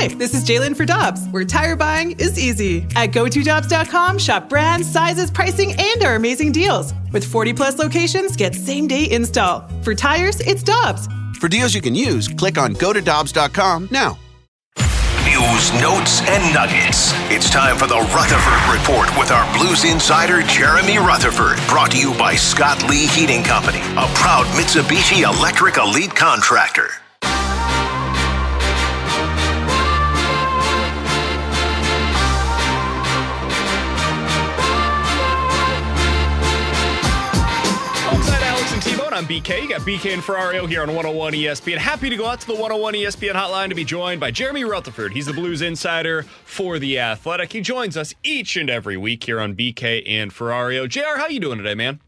Hi, this is Jalen for Dobbs, where tire buying is easy. At GoToDobbs.com, shop brands, sizes, pricing, and our amazing deals. With 40 plus locations, get same day install. For tires, it's Dobbs. For deals you can use, click on GoToDobbs.com now. News, notes, and nuggets. It's time for the Rutherford Report with our Blues insider, Jeremy Rutherford. Brought to you by Scott Lee Heating Company, a proud Mitsubishi Electric Elite contractor. I'm BK. You got BK and Ferrario here on 101 ESPN. Happy to go out to the 101 ESPN hotline to be joined by Jeremy Rutherford. He's the Blues insider for The Athletic. He joins us each and every week here on BK and Ferrario. JR, how you doing today, man?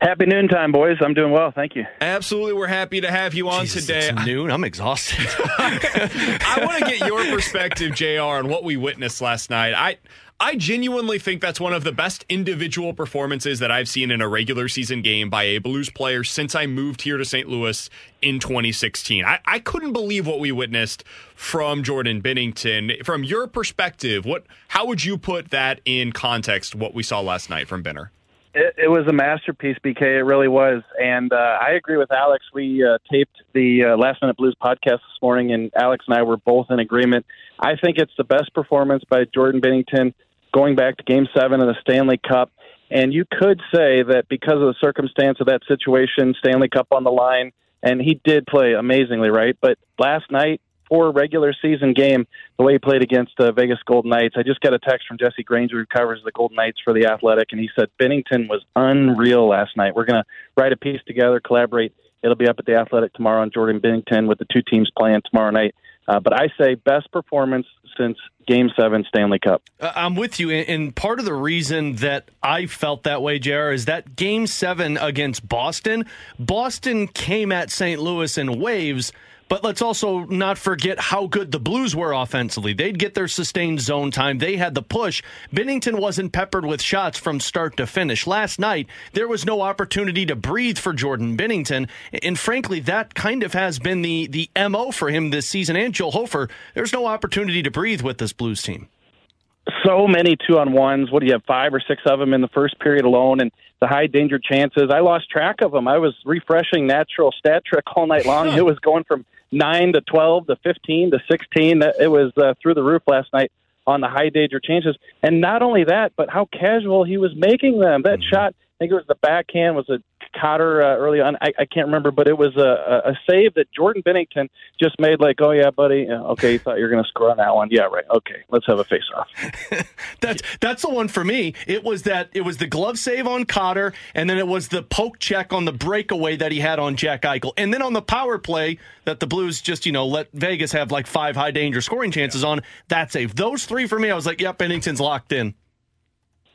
Happy noontime, boys. I'm doing well. Thank you. Absolutely. We're happy to have you on Jesus, today. It's noon. I'm exhausted. I want to get your perspective, JR, on what we witnessed last night. I I genuinely think that's one of the best individual performances that I've seen in a regular season game by a Blues player since I moved here to St. Louis in 2016. I, I couldn't believe what we witnessed from Jordan Binnington. From your perspective, what how would you put that in context? What we saw last night from Binner? It, it was a masterpiece, BK. It really was, and uh, I agree with Alex. We uh, taped the uh, Last Minute Blues podcast this morning, and Alex and I were both in agreement. I think it's the best performance by Jordan Binnington going back to Game Seven of the Stanley Cup. And you could say that because of the circumstance of that situation, Stanley Cup on the line, and he did play amazingly, right? But last night, for regular season game, the way he played against the Vegas Golden Knights, I just got a text from Jesse Granger, who covers the Golden Knights for the Athletic, and he said Binnington was unreal last night. We're going to write a piece together, collaborate. It'll be up at the Athletic tomorrow on Jordan Binnington with the two teams playing tomorrow night. Uh, but I say best performance since Game Seven Stanley Cup. Uh, I'm with you, and part of the reason that I felt that way, Jr., is that Game Seven against Boston. Boston came at St. Louis in waves. But let's also not forget how good the Blues were offensively. They'd get their sustained zone time. They had the push. Binnington wasn't peppered with shots from start to finish. Last night, there was no opportunity to breathe for Jordan Binnington. And frankly, that kind of has been the, the MO for him this season. And Joel Hofer, there's no opportunity to breathe with this Blues team so many two on ones. What do you have, five or six of them in the first period alone, and the high danger chances. I lost track of them. I was refreshing natural stat trick all night long. it was going from nine to twelve to fifteen to sixteen. It was uh, through the roof last night on the high danger changes. And not only that, but how casual he was making them. That mm-hmm. shot, think it was the backhand, was a Cotter uh, early on. I, I can't remember, but it was a, a save that Jordan Binnington just made. Like, oh yeah, buddy. Okay, you thought you were going to score on that one. Yeah, right. Okay, let's have a face off. that's that's the one for me. It was that it was the glove save on Cotter, and then it was the poke check on the breakaway that he had on Jack Eichel, and then on the power play that the Blues just you know let Vegas have like five high danger scoring chances on. That save. Those three for me, I was like, yep, Binnington's locked in.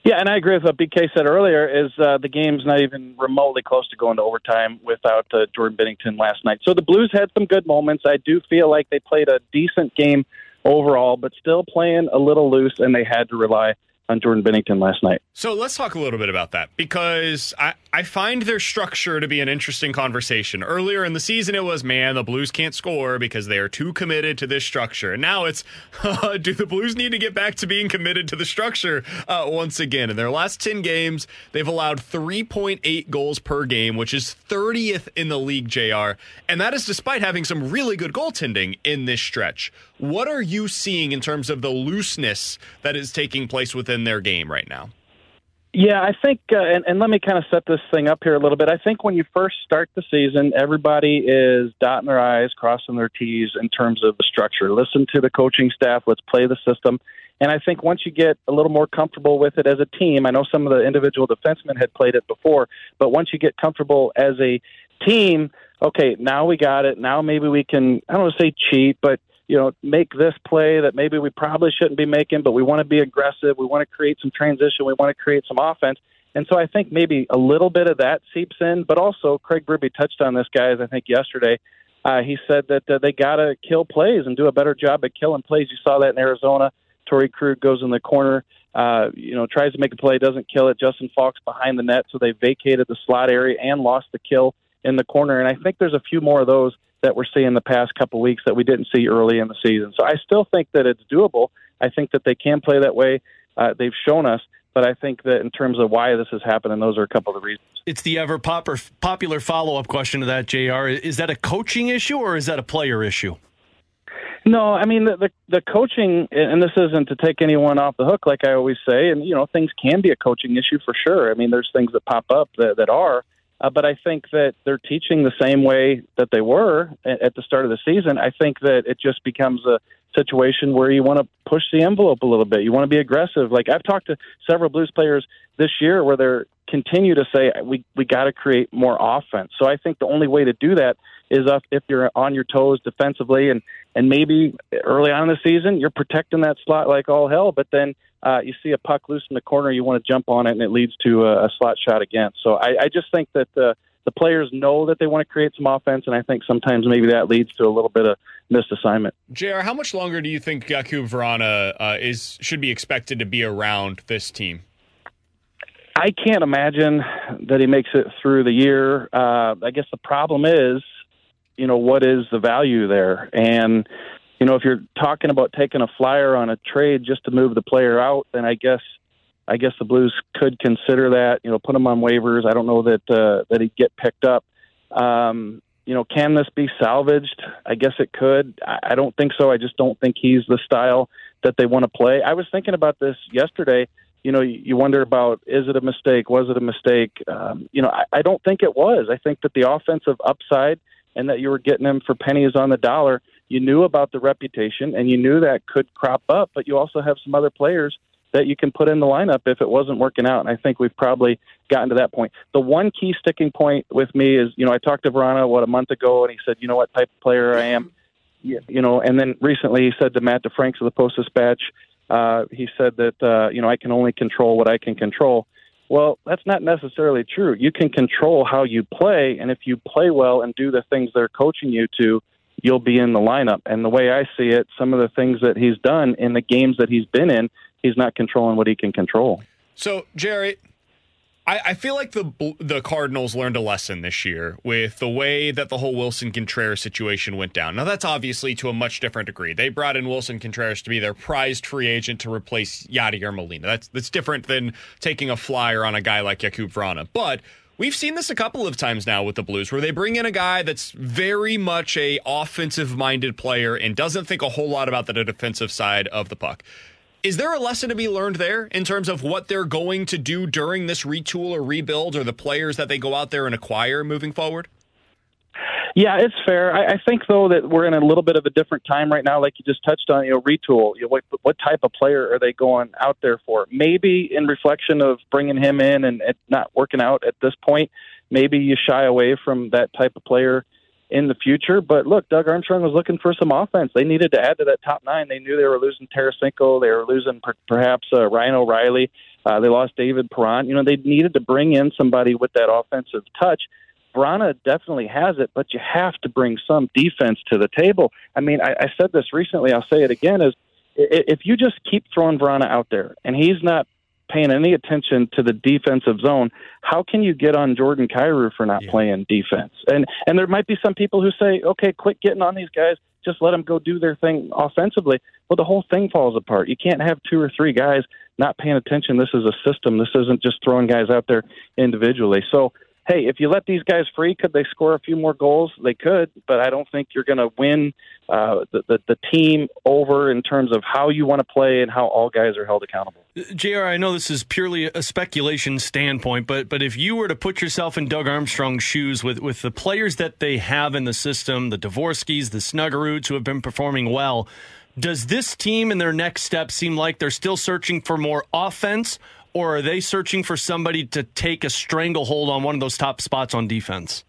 Yeah, and I agree with what BK said earlier. Is uh, the game's not even remotely close to going to overtime without uh, Jordan Binnington last night. So the Blues had some good moments. I do feel like they played a decent game overall, but still playing a little loose, and they had to rely on Jordan Binnington last night. So let's talk a little bit about that because I, I find their structure to be an interesting conversation. Earlier in the season, it was, man, the Blues can't score because they are too committed to this structure. And now it's, do the Blues need to get back to being committed to the structure uh, once again? In their last 10 games, they've allowed 3.8 goals per game, which is 30th in the league, JR. And that is despite having some really good goaltending in this stretch. What are you seeing in terms of the looseness that is taking place within their game right now? Yeah, I think, uh, and, and let me kind of set this thing up here a little bit. I think when you first start the season, everybody is dotting their I's, crossing their T's in terms of the structure. Listen to the coaching staff, let's play the system. And I think once you get a little more comfortable with it as a team, I know some of the individual defensemen had played it before, but once you get comfortable as a team, okay, now we got it. Now maybe we can, I don't want to say cheat, but you know, make this play that maybe we probably shouldn't be making, but we want to be aggressive. We want to create some transition. We want to create some offense. And so I think maybe a little bit of that seeps in, but also Craig Berube touched on this, guys, I think yesterday. Uh, he said that uh, they got to kill plays and do a better job at killing plays. You saw that in Arizona. Torey Krug goes in the corner, uh, you know, tries to make a play, doesn't kill it. Justin Faulk behind the net, so they vacated the slot area and lost the kill in the corner. And I think there's a few more of those that we're seeing the past couple weeks that we didn't see early in the season. So I still think that it's doable. I think that they can play that way. Uh, they've shown us, but I think that in terms of why this is happening, those are a couple of the reasons. It's the ever popular follow up question to that, JR. Is that a coaching issue or is that a player issue? No, I mean the, the the coaching, and this isn't to take anyone off the hook, like I always say, and you know things can be a coaching issue for sure. I mean, there's things that pop up that, that are, uh, but I think that they're teaching the same way that they were at, at the start of the season. I think that it just becomes a situation where you want to push the envelope a little bit. You want to be aggressive. Like I've talked to several Blues players this year where they're continue to say we we got to create more offense. So I think the only way to do that is if, if you're on your toes defensively and and maybe early on in the season you're protecting that slot like all hell, but then uh, you see a puck loose in the corner, you want to jump on it, and it leads to a, a slot shot again. So I, I just think that the the players know that they want to create some offense, and I think sometimes maybe that leads to a little bit of missed assignment. Jr., how much longer do you think Jakub Vrana uh, is should be expected to be around this team? I can't imagine that he makes it through the year. Uh, I guess the problem is, you know, what is the value there? And, you know, if you're talking about taking a flyer on a trade just to move the player out, then I guess, I guess the Blues could consider that. You know, put him on waivers. I don't know that uh, that he'd get picked up. Um, you know, can this be salvaged? I guess it could. I, I don't think so. I just don't think he's the style that they want to play. I was thinking about this yesterday you know, you wonder about is it a mistake? Was it a mistake? Um, you know, I, I don't think it was. I think that the offensive upside and that you were getting him for pennies on the dollar. You knew about the reputation and you knew that could crop up, but you also have some other players that you can put in the lineup if it wasn't working out. And I think we've probably gotten to that point. The one key sticking point with me is, you know, I talked to Vrana what a month ago, and he said, you know what type of player I am, you know, and then recently he said to Matt DeFranks of the Post Dispatch, uh, he said that uh, you know I can only control what I can control. Well, that's not necessarily true. You can control how you play, and if you play well and do the things they're coaching you to, you'll be in the lineup. And the way I see it, some of the things that he's done in the games that he's been in, he's not controlling what he can control. So, Jerry, I, I, feel like the the Cardinals learned a lesson this year with the way that the whole Willson Contreras situation went down. Now that's obviously to a much different degree. They brought in Willson Contreras to be their prized free agent to replace Yadier Molina. That's that's different than taking a flyer on a guy like Jakub Vrana. But We've seen this a couple of times now with the Blues where they bring in a guy that's very much a offensive minded player and doesn't think a whole lot about the defensive side of the puck. Is there a lesson to be learned there in terms of what they're going to do during this retool or rebuild or the players that they go out there and acquire moving forward? Yeah, it's fair. I, I think though that we're in a little bit of a different time right now, like you just touched on. You know, retool. You know, what, what type of player are they going out there for? Maybe in reflection of bringing him in and it not working out at this point, maybe you shy away from that type of player in the future. But look, Doug Armstrong was looking for some offense. They needed to add to that top nine. They knew they were losing Tarasenko. They were losing per- perhaps uh, Ryan O'Reilly. Uh, they lost David Perron. You know, they needed to bring in somebody with that offensive touch. Vrana definitely has it, but you have to bring some defense to the table. I mean, I, I said this recently. I'll say it again: is if you just keep throwing Vrana out there and he's not paying any attention to the defensive zone, how can you get on Jordan Kyrou for not yeah. playing defense? And and there might be some people who say, okay, quit getting on these guys, just let them go do their thing offensively. Well, the whole thing falls apart. You can't have two or three guys not paying attention. This is a system. This isn't just throwing guys out there individually. So hey, if you let these guys free, could they score a few more goals? They could, but I don't think you're going to win uh, the, the, the team over in terms of how you want to play and how all guys are held accountable. Jr., I know this is purely a speculation standpoint, but but if you were to put yourself in Doug Armstrong's shoes with with the players that they have in the system, the Dvorskys, the Snuggerud's who have been performing well. Does this team in their next step seem like they're still searching for more offense, or are they searching for somebody to take a stranglehold on one of those top spots on defense?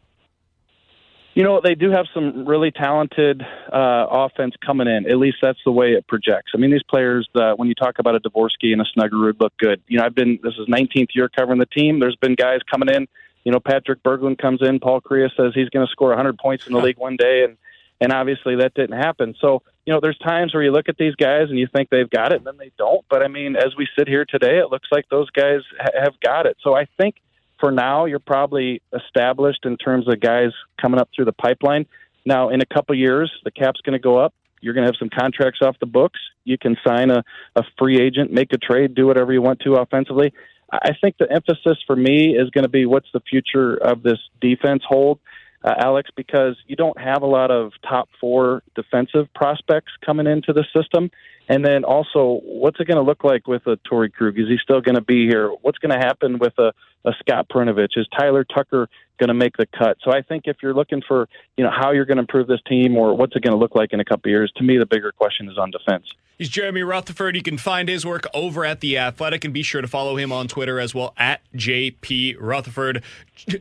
You know, they do have some really talented uh, offense coming in. At least that's the way it projects. I mean, these players, uh, when you talk about a Dvorsky and a Snuggerud, look good. You know, I've been, this is 19th year covering the team. There's been guys coming in. You know, Patrik Berglund comes in. Paul Kariya says he's going to score 100 points in the league one day. And, and obviously that didn't happen. So, you know, there's times where you look at these guys and you think they've got it, and then they don't. But I mean, as we sit here today, it looks like those guys ha- have got it. So I think for now, you're probably established in terms of guys coming up through the pipeline. Now, in a couple years, the cap's going to go up. You're going to have some contracts off the books. You can sign a, a free agent, make a trade, do whatever you want to offensively. I think the emphasis for me is going to be what's the future of this defense hold, uh, Alex, because you don't have a lot of top four defensive prospects coming into the system. And then also, what's it going to look like with a Torey Krug? Is he still going to be here? What's going to happen with a, a Scott Perunovich? Is Tyler Tucker going to make the cut? So I think if you're looking for, you know, how you're going to improve this team or what's it going to look like in a couple of years, to me, the bigger question is on defense. He's Jeremy Rutherford. You can find his work over at The Athletic and be sure to follow him on Twitter as well at JP Rutherford.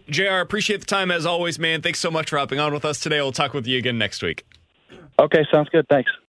JR, appreciate the time as always, man. Thanks so much for hopping on with us today. We'll talk with you again next week. Okay, sounds good. Thanks.